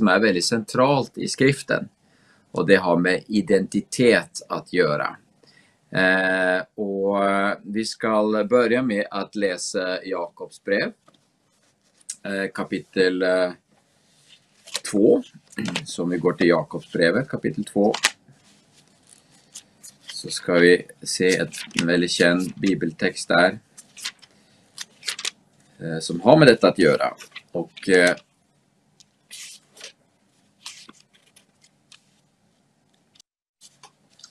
som är väldigt centralt i skriften. Och det har med identitet att göra. Eh, och vi ska börja med att läsa Jakobs brev. Eh, kapitel 2. Eh, vi går till Jakobsbrevet kapitel 2. Så ska vi se ett, en väldigt känd bibeltext där. Eh, som har med detta att göra. Och eh,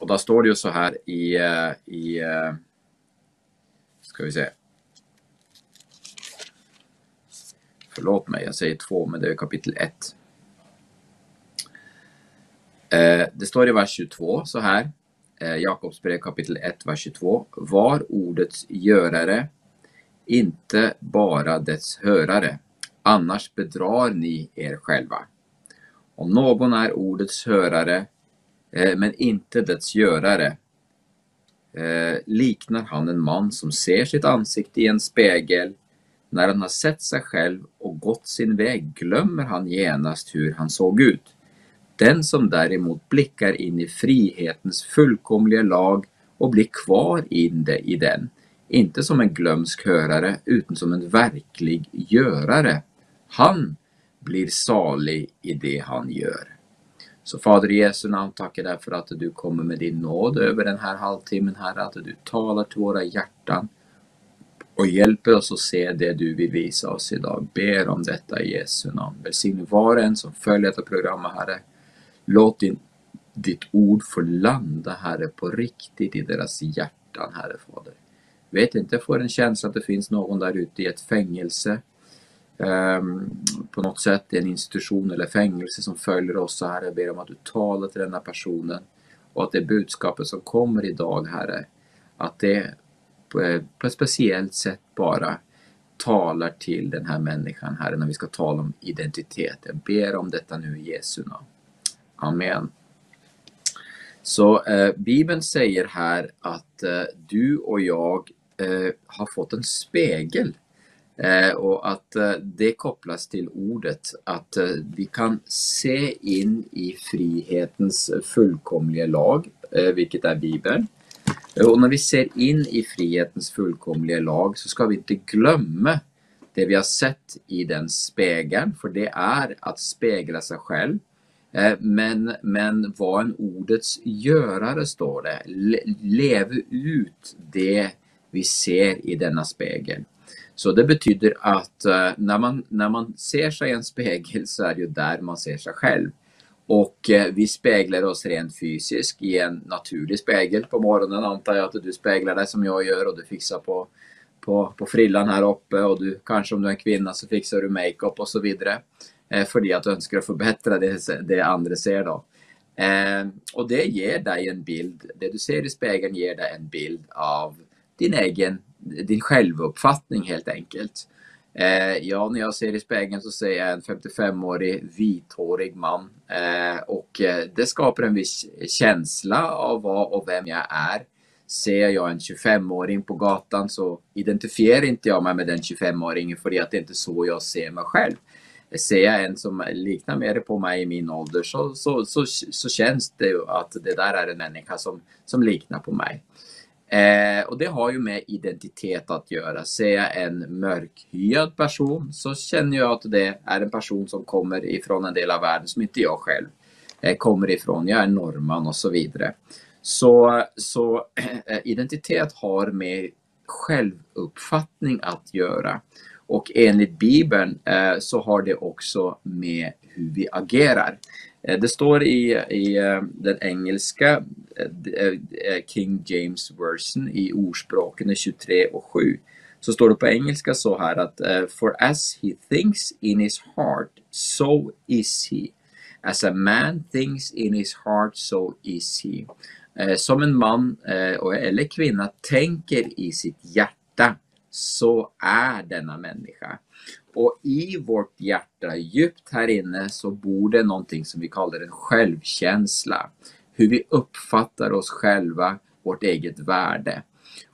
Och då står det ju så här i, eh, i eh, ska vi se. Förlåt mig, jag säger två, men det är kapitel 1. Eh, det står i vers 22 så här. Jakobsbrev kapitel 1, vers 22. Var ordets görare inte bara dess hörare, annars bedrar ni er själva. Om någon är ordets hörare, Eh, men inte dess görare, eh, liknar han en man som ser sitt ansikte i en spegel. När han har sett sig själv och gått sin väg glömmer han genast hur han såg ut. Den som däremot blickar in i frihetens fullkomliga lag och blir kvar inne i den, inte som en glömsk hörare, utan som en verklig görare. Han blir salig i det han gör. Så Fader i Jesu namn tackar dig för att du kommer med din nåd över den här halvtimmen, Herre, att du talar till våra hjärtan och hjälper oss att se det du vill visa oss idag. Ber om detta i Jesu namn. Välsigne var och en som följer detta program, Herre. Låt din, ditt ord få landa, Herre, på riktigt i deras hjärtan, Herre Fader. Vet inte, jag får en känsla att det finns någon där ute i ett fängelse. Ehm, på något sätt en institution eller fängelse som följer oss så Herre, Jag ber om att du talar till denna personen och att det budskapet som kommer idag, Herre, att det på, eh, på ett speciellt sätt bara talar till den här människan, Herre, när vi ska tala om identitet. Jag ber om detta nu i Jesu namn. Amen. Så eh, Bibeln säger här att eh, du och jag eh, har fått en spegel. Eh, och att eh, det kopplas till ordet, att eh, vi kan se in i frihetens fullkomliga lag, eh, vilket är Bibeln. Eh, och när vi ser in i frihetens fullkomliga lag så ska vi inte glömma det vi har sett i den spegeln, för det är att spegla sig själv. Eh, men, men vad en ordets görare, står det. leva ut det vi ser i denna spegel. Så det betyder att eh, när, man, när man ser sig i en spegel så är det ju där man ser sig själv. Och eh, vi speglar oss rent fysiskt i en naturlig spegel. På morgonen antar jag att du speglar dig som jag gör och du fixar på, på, på frillan här uppe och du kanske om du är en kvinna så fixar du makeup och så vidare. Eh, för att du önskar förbättra det, det andra ser då. Eh, och det ger dig en bild, det du ser i spegeln ger dig en bild av din egen, din självuppfattning helt enkelt. Eh, ja, när jag ser i spegeln så ser jag en 55-årig vithårig man eh, och eh, det skapar en viss känsla av vad och vem jag är. Ser jag en 25-åring på gatan så identifierar inte jag mig med den 25-åringen för att det är inte så jag ser mig själv. Ser jag en som liknar mer på mig i min ålder så, så, så, så känns det att det där är en människa som, som liknar på mig. Eh, och det har ju med identitet att göra. Ser jag en mörkhyad person så känner jag att det är en person som kommer ifrån en del av världen som inte jag själv eh, kommer ifrån. Jag är norrman och så vidare. Så, så eh, identitet har med självuppfattning att göra. Och enligt Bibeln eh, så har det också med hur vi agerar. Eh, det står i, i eh, den engelska eh, King James version i Ordspråken 23 och 7 så står det på engelska så här att For as he thinks in his heart so is he. As a man thinks in his heart so is he. Som en man eller kvinna tänker i sitt hjärta så är denna människa. Och i vårt hjärta, djupt här inne, så bor det någonting som vi kallar en självkänsla. Hur vi uppfattar oss själva, vårt eget värde.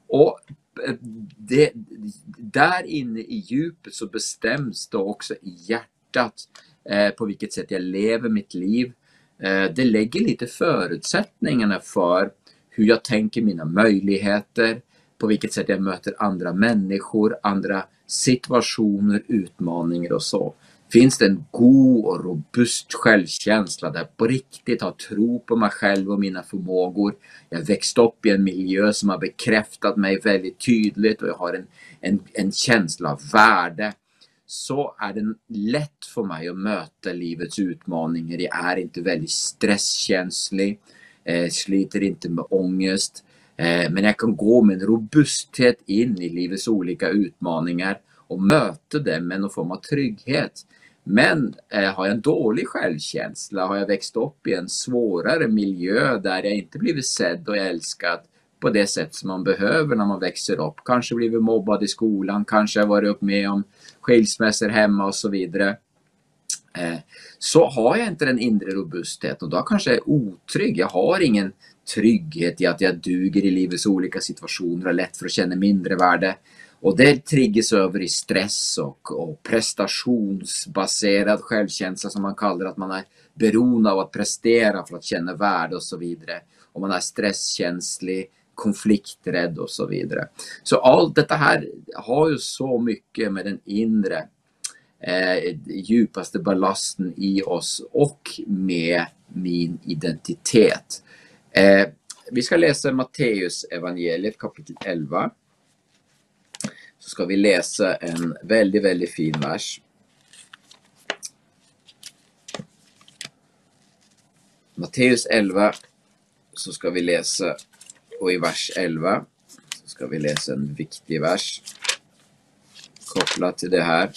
Och eh, det, där inne i djupet så bestäms det också i hjärtat hjärtat, eh, på vilket sätt jag lever mitt liv. Eh, det lägger lite förutsättningarna för hur jag tänker mina möjligheter, på vilket sätt jag möter andra människor, andra situationer, utmaningar och så. Finns det en god och robust självkänsla där jag på riktigt har tro på mig själv och mina förmågor. Jag växt upp i en miljö som har bekräftat mig väldigt tydligt och jag har en, en, en känsla av värde. Så är det lätt för mig att möta livets utmaningar. Jag är inte väldigt stresskänslig, eh, sliter inte med ångest. Eh, men jag kan gå med en robusthet in i livets olika utmaningar och möta dem med någon form av trygghet. Men eh, har jag en dålig självkänsla, har jag växt upp i en svårare miljö där jag inte blivit sedd och älskad på det sätt som man behöver när man växer upp. Kanske blivit mobbad i skolan, kanske varit upp med om skilsmässor hemma och så vidare. Eh, så har jag inte den inre robustheten och då kanske jag är otrygg. Jag har ingen trygghet i att jag duger i livets olika situationer och lätt för att känna mindre värde. Och det triggas över i stress och, och prestationsbaserad självkänsla som man kallar att man är beroende av att prestera för att känna värde och så vidare. Och man är stresskänslig, konflikträdd och så vidare. Så allt detta här har ju så mycket med den inre eh, djupaste ballasten i oss och med min identitet. Eh, vi ska läsa Matteus evangeliet kapitel 11 så ska vi läsa en väldigt, väldigt fin vers. Matteus 11 så ska vi läsa och i vers 11 så ska vi läsa en viktig vers kopplat till det här.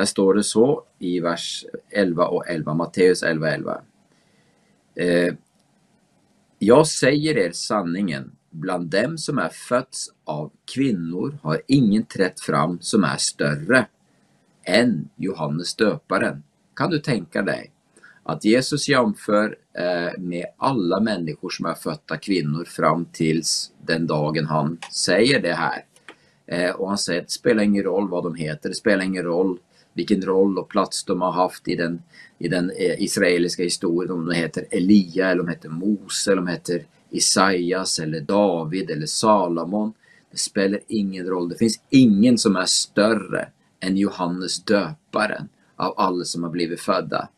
Där står det så i vers 11 och 11, Matteus 11 11. Eh, jag säger er sanningen, bland dem som är fötts av kvinnor har ingen trätt fram som är större än Johannes döparen. Kan du tänka dig att Jesus jämför eh, med alla människor som är födda kvinnor fram tills den dagen han säger det här. Eh, och han säger att det spelar ingen roll vad de heter, det spelar ingen roll vilken roll och plats de har haft i den, i den eh, israeliska historien. Om de heter Elia, eller de heter Mose, eller de heter Isaias, eller David, eller Salomon. Det spelar ingen roll. Det finns ingen som är större än Johannes döparen av alla som har blivit födda.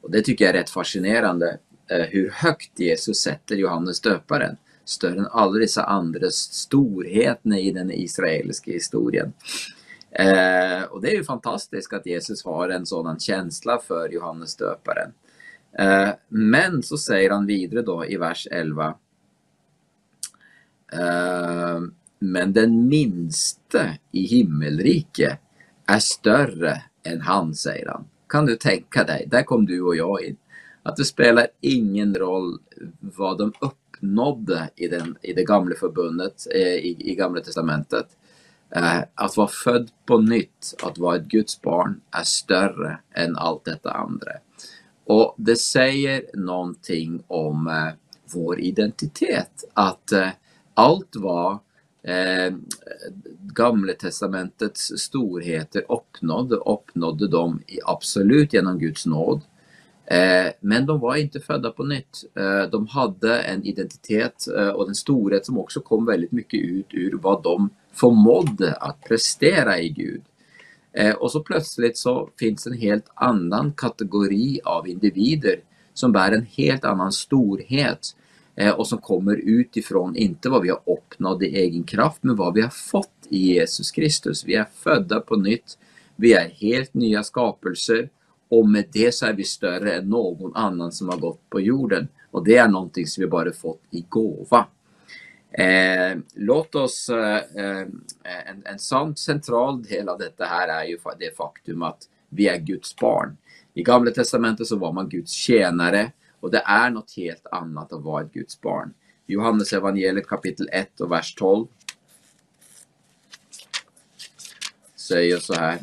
Och Det tycker jag är rätt fascinerande eh, hur högt Jesus sätter Johannes döparen. Större än alla dessa andra storheter i den israeliska historien. Eh, och det är ju fantastiskt att Jesus har en sådan känsla för Johannes döparen. Eh, men så säger han vidare då i vers 11. Eh, men den minste i himmelriket är större än han, säger han. Kan du tänka dig, där kom du och jag in. Att det spelar ingen roll vad de uppnådde i, den, i det gamla förbundet, eh, i, i gamla testamentet. Eh, att vara född på nytt, att vara ett Guds barn, är större än allt detta andra. Och det säger någonting om eh, vår identitet. Att eh, allt vad eh, Gamla testamentets storheter uppnådde, uppnådde de absolut genom Guds nåd. Eh, men de var inte födda på nytt. Eh, de hade en identitet eh, och en storhet som också kom väldigt mycket ut ur vad de förmådde att prestera i Gud. Och så plötsligt så finns en helt annan kategori av individer som bär en helt annan storhet och som kommer utifrån, inte vad vi har uppnått i egen kraft, men vad vi har fått i Jesus Kristus. Vi är födda på nytt, vi är helt nya skapelser och med det så är vi större än någon annan som har gått på jorden. Och det är någonting som vi bara fått i gåva. Eh, låt oss, eh, eh en, en sån central del av detta här är ju det faktum att vi är Guds barn. I Gamla Testamentet så var man Guds tjänare och det är något helt annat att vara ett Guds barn. Johannes evangeliet kapitel 1 och vers 12 säger så här.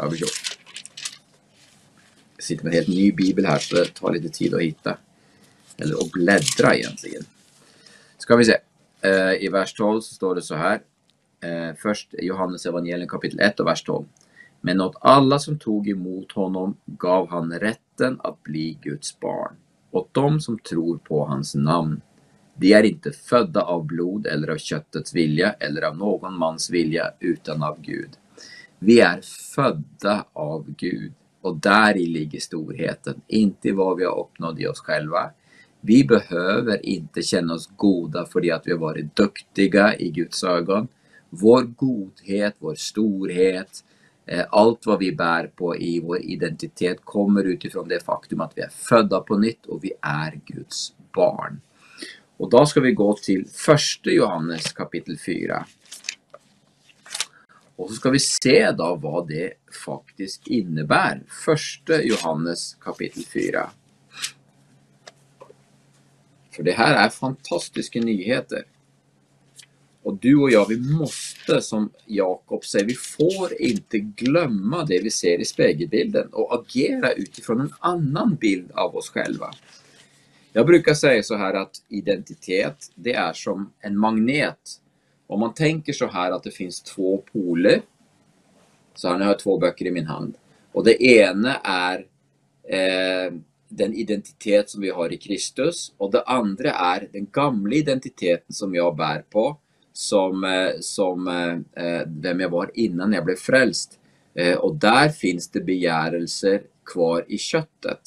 Ska vi. Jag sitter med en helt ny bibel här så det tar lite tid att hitta. Eller att bläddra egentligen. Ska vi se. Eh, I vers 12 så står det så här. Eh, först Johannes evangelium kapitel 1 och vers 12. Men åt alla som tog emot honom gav han rätten att bli Guds barn. Åt dem som tror på hans namn. De är inte födda av blod eller av köttets vilja eller av någon mans vilja utan av Gud. Vi är födda av Gud och där i ligger storheten, inte i vad vi har uppnått i oss själva. Vi behöver inte känna oss goda för att vi har varit duktiga i Guds ögon. Vår godhet, vår storhet, eh, allt vad vi bär på i vår identitet kommer utifrån det faktum att vi är födda på nytt och vi är Guds barn. Och då ska vi gå till första Johannes kapitel 4. Och så ska vi se då vad det faktiskt innebär. Första Johannes kapitel 4. För det här är fantastiska nyheter. Och du och jag, vi måste som Jakob säger, vi får inte glömma det vi ser i spegelbilden och agera utifrån en annan bild av oss själva. Jag brukar säga så här att identitet, det är som en magnet. Om man tänker så här att det finns två poler. Så här, nu har jag två böcker i min hand. Och det ena är eh, den identitet som vi har i Kristus och det andra är den gamla identiteten som jag bär på som, eh, som eh, eh, vem jag var innan jag blev frälst. Eh, och där finns det begärelser kvar i köttet.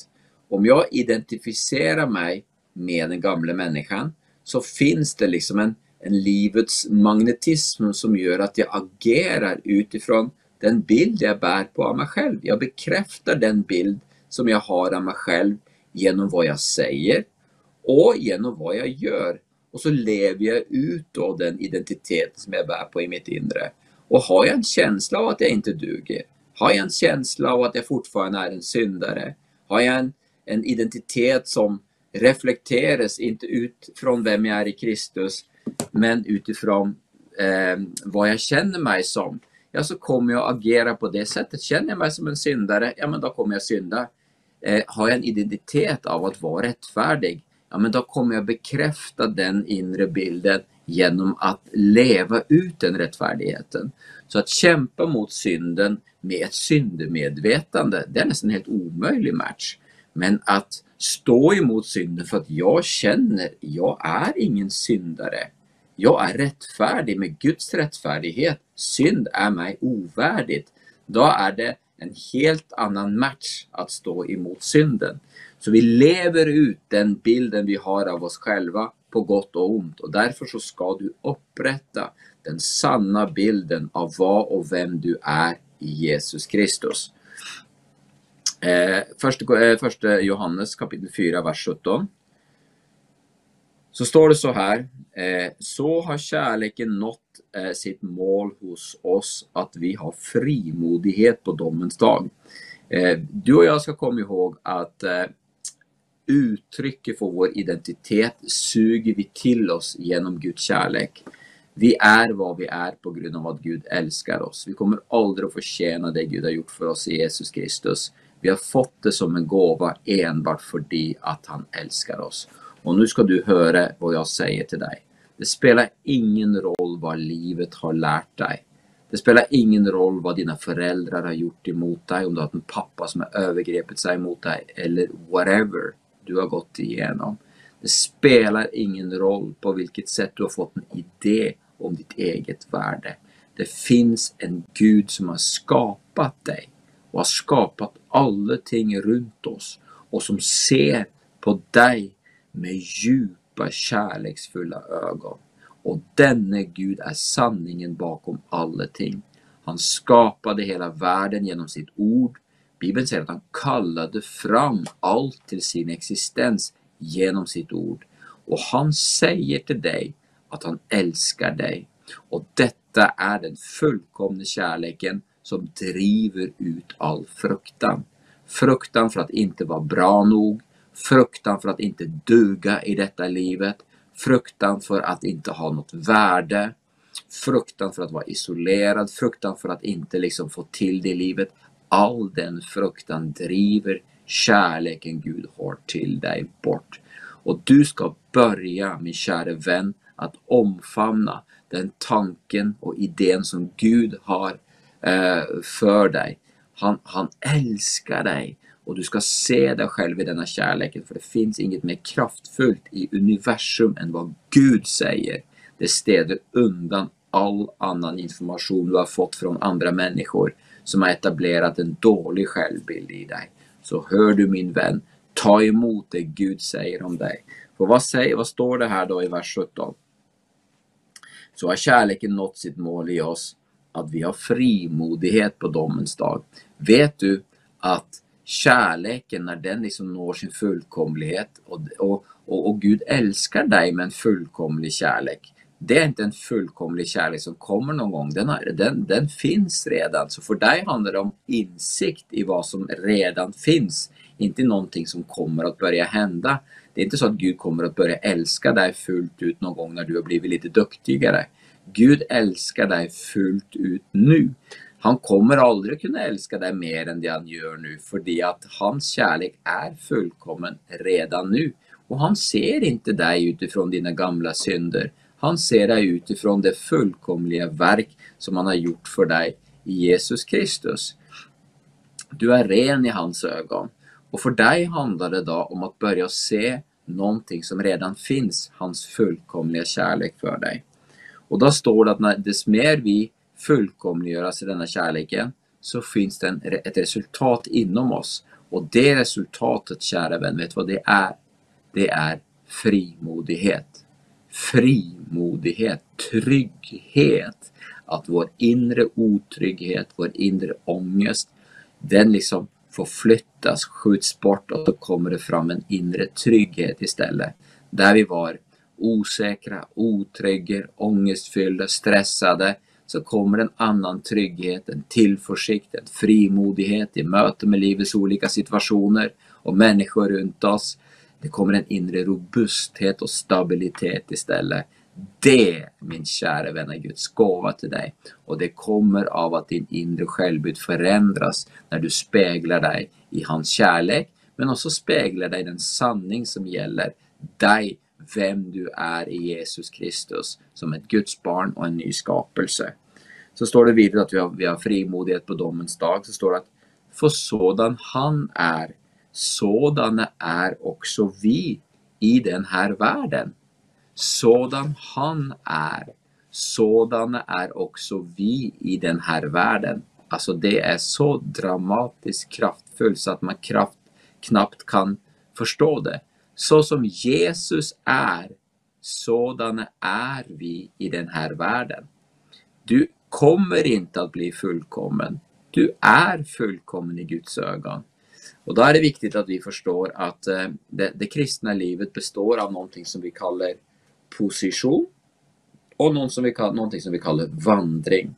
Om jag identifierar mig med den gamla människan så finns det liksom en, en livets magnetism som gör att jag agerar utifrån den bild jag bär på av mig själv. Jag bekräftar den bild som jag har av mig själv genom vad jag säger och genom vad jag gör. Och så lever jag ut då den identitet som jag bär på i mitt inre. Och har jag en känsla av att jag inte duger, har jag en känsla av att jag fortfarande är en syndare, har jag en en identitet som reflekteras inte utifrån vem jag är i Kristus, men utifrån eh, vad jag känner mig som. Ja, så kommer jag agera på det sättet. Känner jag mig som en syndare, ja men då kommer jag synda. Eh, har jag en identitet av att vara rättfärdig, ja men då kommer jag bekräfta den inre bilden genom att leva ut den rättfärdigheten. Så att kämpa mot synden med ett syndemedvetande, det är nästan en helt omöjlig match. Men att stå emot synden för att jag känner, jag är ingen syndare. Jag är rättfärdig med Guds rättfärdighet. Synd är mig ovärdigt. Då är det en helt annan match att stå emot synden. Så vi lever ut den bilden vi har av oss själva på gott och ont och därför så ska du upprätta den sanna bilden av vad och vem du är i Jesus Kristus. Eh, första, eh, första Johannes kapitel 4, vers 17. Så står det så här. Eh, så har kärleken nått eh, sitt mål hos oss att vi har frimodighet på domens dag. Eh, du och jag ska komma ihåg att eh, uttrycket för vår identitet suger vi till oss genom Guds kärlek. Vi är vad vi är på grund av att Gud älskar oss. Vi kommer aldrig att förtjäna det Gud har gjort för oss i Jesus Kristus. Vi har fått det som en gåva enbart för det att han älskar oss. Och nu ska du höra vad jag säger till dig. Det spelar ingen roll vad livet har lärt dig. Det spelar ingen roll vad dina föräldrar har gjort emot dig, om du har haft en pappa som har övergrepit sig mot dig eller whatever du har gått igenom. Det spelar ingen roll på vilket sätt du har fått en idé om ditt eget värde. Det finns en Gud som har skapat dig och har skapat alla ting runt oss och som ser på dig med djupa kärleksfulla ögon. Och denne Gud är sanningen bakom alla ting. Han skapade hela världen genom sitt ord. Bibeln säger att han kallade fram allt till sin existens genom sitt ord. Och han säger till dig att han älskar dig. Och detta är den fullkomna kärleken som driver ut all fruktan. Fruktan för att inte vara bra nog, fruktan för att inte duga i detta livet, fruktan för att inte ha något värde, fruktan för att vara isolerad, fruktan för att inte liksom få till det i livet. All den fruktan driver kärleken Gud har till dig bort. Och du ska börja, min käre vän, att omfamna den tanken och idén som Gud har Eh, för dig. Han, han älskar dig och du ska se dig själv i denna kärleken för det finns inget mer kraftfullt i universum än vad Gud säger. Det städer undan all annan information du har fått från andra människor som har etablerat en dålig självbild i dig. Så hör du min vän, ta emot det Gud säger om dig. För vad, säger, vad står det här då i vers 17? Så har kärleken nått sitt mål i oss, att vi har frimodighet på domens dag. Vet du att kärleken, när den liksom når sin fullkomlighet och, och, och, och Gud älskar dig med en fullkomlig kärlek. Det är inte en fullkomlig kärlek som kommer någon gång. Den, har, den, den finns redan. Så för dig handlar det om insikt i vad som redan finns. Inte någonting som kommer att börja hända. Det är inte så att Gud kommer att börja älska dig fullt ut någon gång när du har blivit lite duktigare. Gud älskar dig fullt ut nu. Han kommer aldrig kunna älska dig mer än det han gör nu, för att hans kärlek är fullkommen redan nu. Och han ser inte dig utifrån dina gamla synder. Han ser dig utifrån det fullkomliga verk som han har gjort för dig i Jesus Kristus. Du är ren i hans ögon. Och för dig handlar det då om att börja se någonting som redan finns, hans fullkomliga kärlek för dig. Och då står det att när, desto mer vi fullkomliggöras i denna kärleken så finns det en, ett resultat inom oss. Och det resultatet, kära vän, vet du vad det är? Det är frimodighet. Frimodighet, trygghet. Att vår inre otrygghet, vår inre ångest, den liksom får flyttas, skjuts bort och så kommer det fram en inre trygghet istället. Där vi var osäkra, otrygga, ångestfyllda, stressade, så kommer en annan trygghet, en tillförsikt, en frimodighet i möte med livets olika situationer och människor runt oss. Det kommer en inre robusthet och stabilitet istället. Det, min kära vän, är Guds gåva till dig. Och det kommer av att din inre självbild förändras när du speglar dig i hans kärlek, men också speglar dig den sanning som gäller dig, vem du är i Jesus Kristus, som ett Guds barn och en ny skapelse. Så står det vidare att vi har, vi har frimodighet på domens dag, så står det att för sådan han är, sådana är också vi i den här världen. Sådan han är, sådana är också vi i den här världen. Alltså det är så dramatiskt kraftfullt så att man kraft, knappt kan förstå det. Så som Jesus är, sådana är vi i den här världen. Du kommer inte att bli fullkommen. Du är fullkommen i Guds ögon. Och då är det viktigt att vi förstår att eh, det, det kristna livet består av någonting som vi kallar position och något som vi kallar, någonting som vi kallar vandring.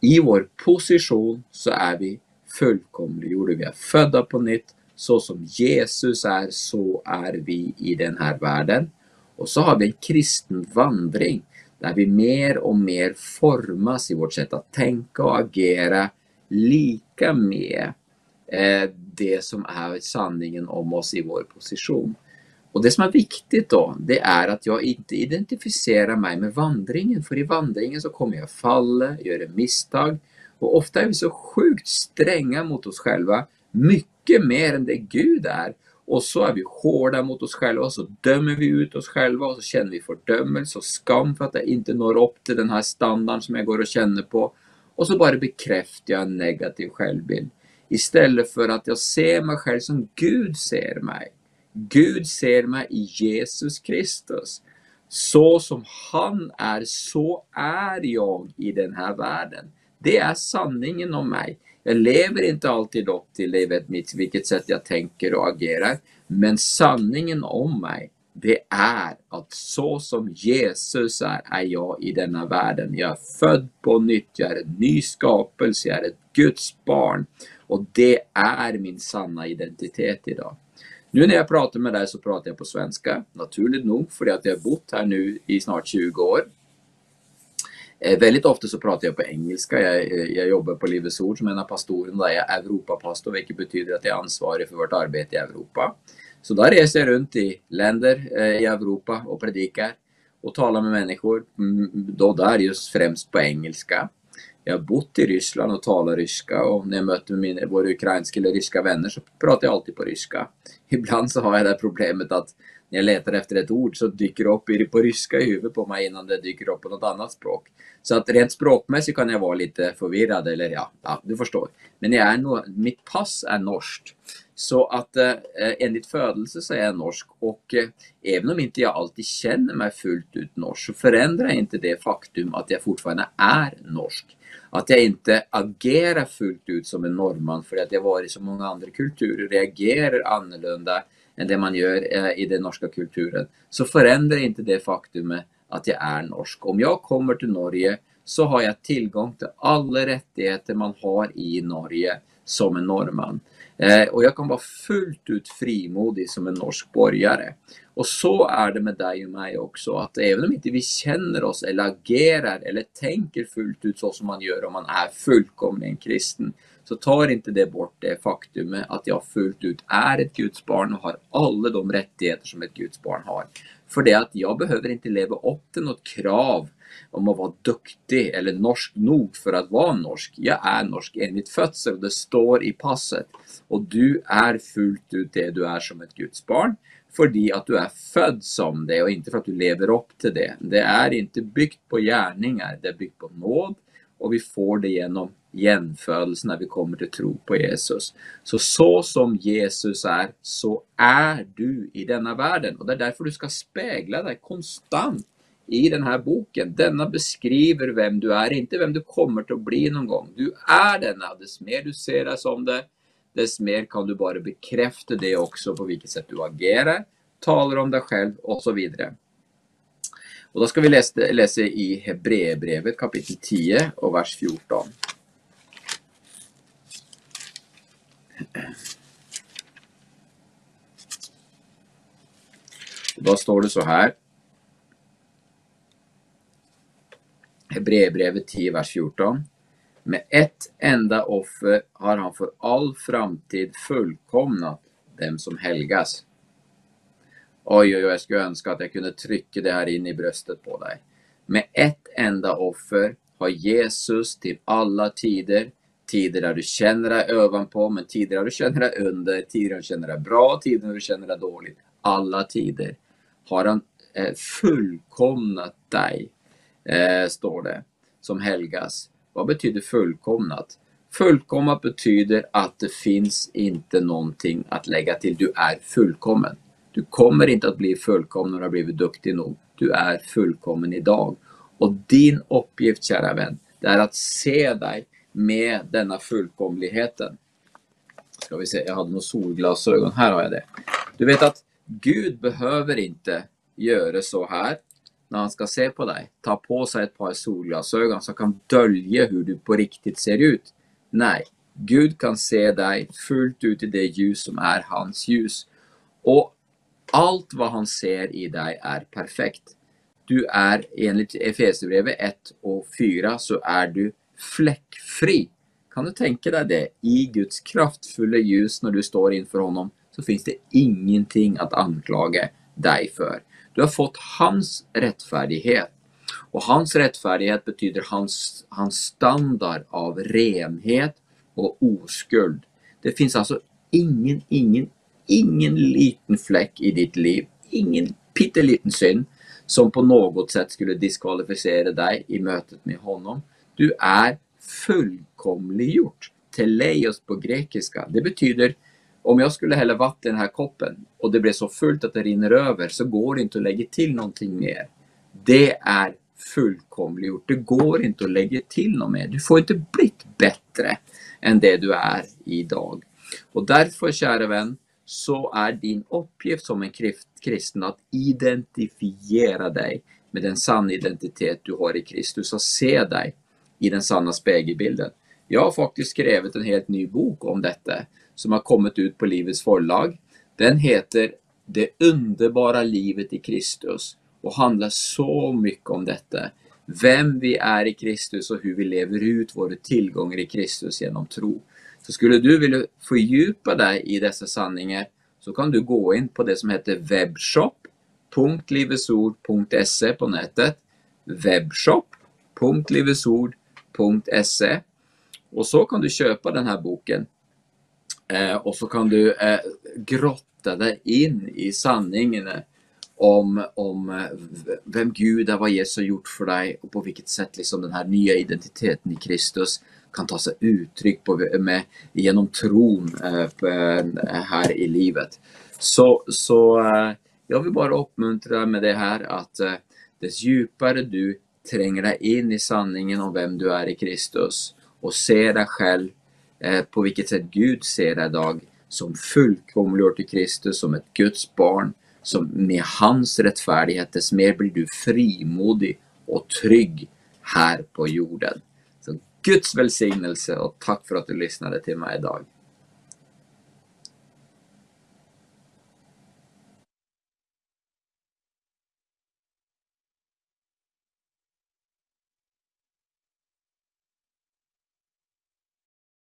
I vår position så är vi fullkomliggjorda. Vi är födda på nytt. Så som Jesus är, så är vi i den här världen. Och så har vi en kristen vandring där vi mer och mer formas i vårt sätt att tänka och agera lika med eh, det som är sanningen om oss i vår position. Och det som är viktigt då, det är att jag inte identifierar mig med vandringen, för i vandringen så kommer jag falla, göra misstag och ofta är vi så sjukt stränga mot oss själva, mycket mycket mer än det Gud är. Och så är vi hårda mot oss själva och så dömer vi ut oss själva och så känner vi fördömelse och skam för att jag inte når upp till den här standarden som jag går och känner på. Och så bara bekräftar jag en negativ självbild. Istället för att jag ser mig själv som Gud ser mig. Gud ser mig i Jesus Kristus. Så som han är, så är jag i den här världen. Det är sanningen om mig. Jag lever inte alltid upp till det, vet mitt, vilket sätt jag tänker och agerar. Men sanningen om mig, det är att så som Jesus är, är jag i denna världen. Jag är född på nytt, jag är en ny skapelse, jag är ett Guds barn. Och det är min sanna identitet idag. Nu när jag pratar med dig så pratar jag på svenska, naturligt nog, för att jag har bott här nu i snart 20 år. Eh, väldigt ofta så pratar jag på engelska. Jag, eh, jag jobbar på Livets Ord som en av pastorerna. Där jag är Europapastor, vilket betyder att jag är ansvarig för vårt arbete i Europa. Så då reser jag runt i länder eh, i Europa och predikar och talar med människor. Mm, då där just främst på engelska. Jag har bott i Ryssland och talar ryska och när jag möter mina, våra ukrainska eller ryska vänner så pratar jag alltid på ryska. Ibland så har jag det problemet att när jag letar efter ett ord så dyker det upp på ryska i huvudet på mig innan det dyker upp på något annat språk. Så att rent språkmässigt kan jag vara lite förvirrad eller ja, ja du förstår. Men jag är no mitt pass är norskt. Så att eh, eh, enligt födelse så är jag norsk och eh, även om inte jag alltid känner mig fullt ut norsk så förändrar inte det faktum att jag fortfarande är norsk. Att jag inte agerar fullt ut som en norrman för att jag varit i så många andra kulturer, reagerar annorlunda det man gör eh, i den norska kulturen, så förändrar inte det faktumet att jag är norsk. Om jag kommer till Norge så har jag tillgång till alla rättigheter man har i Norge som en norrman. Eh, och jag kan vara fullt ut frimodig som en norsk borgare. Och så är det med dig och mig också, att även om inte vi känner oss eller agerar eller tänker fullt ut så som man gör om man är fullkomligen kristen, så tar inte det bort det faktumet att jag fullt ut är ett Guds barn och har alla de rättigheter som ett Guds barn har. För det att jag behöver inte leva upp till något krav om att vara duktig eller norsk nog för att vara norsk. Jag är norsk enligt födsel, det står i passet. Och du är fullt ut det du är som ett Guds barn. För att du är född som det och inte för att du lever upp till det. Det är inte byggt på gärningar, det är byggt på nåd och vi får det genom jämförelse när vi kommer till tro på Jesus. Så så som Jesus är, så är du i denna världen. Och det är därför du ska spegla dig konstant i den här boken. Denna beskriver vem du är, inte vem du kommer till att bli någon gång. Du är denna. Dess mer du ser dig som det, dess mer kan du bara bekräfta det också på vilket sätt du agerar, talar om dig själv och så vidare. Och då ska vi läsa, läsa i Hebreerbrevet kapitel 10 och vers 14. Då står det så här. Hebreerbrevet 10, vers 14. Med ett enda offer har han för all framtid fullkomnat dem som helgas. Oj, oj, oj, jag skulle önska att jag kunde trycka det här in i bröstet på dig. Med ett enda offer har Jesus till alla tider, tider där du känner dig ovanpå, men tider där du känner dig under, tider där du känner dig bra, tider där du känner dig dåligt. Alla tider har han eh, fullkomnat dig, eh, står det, som helgas. Vad betyder fullkomnat? Fullkomnat betyder att det finns inte någonting att lägga till. Du är fullkommen. Du kommer inte att bli fullkommen när du har blivit duktig nog. Du är fullkommen idag. Och din uppgift, kära vän, det är att se dig med denna fullkomligheten. Ska vi se, jag hade nog solglasögon. Här har jag det. Du vet att Gud behöver inte göra så här när han ska se på dig. Ta på sig ett par solglasögon som kan dölja hur du på riktigt ser ut. Nej, Gud kan se dig fullt ut i det ljus som är hans ljus. Och allt vad han ser i dig är perfekt. Du är enligt Efesierbrevet 1 och 4 så är du fläckfri. Kan du tänka dig det? I Guds kraftfulla ljus när du står inför honom så finns det ingenting att anklaga dig för. Du har fått hans rättfärdighet. Och hans rättfärdighet betyder hans, hans standard av renhet och oskuld. Det finns alltså ingen, ingen, ingen liten fläck i ditt liv, ingen pytteliten synd som på något sätt skulle diskvalificera dig i mötet med honom. Du är fullkomliggjort. Teleios på grekiska. Det betyder om jag skulle hälla vatten i den här koppen och det blir så fullt att det rinner över så går det inte att lägga till någonting mer. Det är fullkomliggjort. Det går inte att lägga till något mer. Du får inte blivit bättre än det du är idag. Och därför, kära vän, så är din uppgift som en kristen att identifiera dig med den sanna identitet du har i Kristus och se dig i den sanna spegelbilden. Jag har faktiskt skrivit en helt ny bok om detta som har kommit ut på Livets förlag. Den heter Det underbara livet i Kristus och handlar så mycket om detta. vem vi är i Kristus och hur vi lever ut våra tillgångar i Kristus genom tro. Så skulle du vilja fördjupa dig i dessa sanningar så kan du gå in på det som heter webbshop.livesord.se på nätet. webbshop.livesord.se och så kan du köpa den här boken. Eh, och så kan du eh, grotta dig in i sanningen om, om eh, vem Gud är, vad Jesus har gjort för dig och på vilket sätt liksom den här nya identiteten i Kristus kan ta sig uttryck på, med, genom tron eh, eh, här i livet. Så, så jag vill bara uppmuntra med det här att eh, dess djupare du tränger dig in i sanningen om vem du är i Kristus och ser dig själv på vilket sätt Gud ser dig idag som fullkomliggjort i Kristus, som ett Guds barn, så med hans rättfärdighet, dess mer blir du frimodig och trygg här på jorden. Så Guds välsignelse och tack för att du lyssnade till mig idag.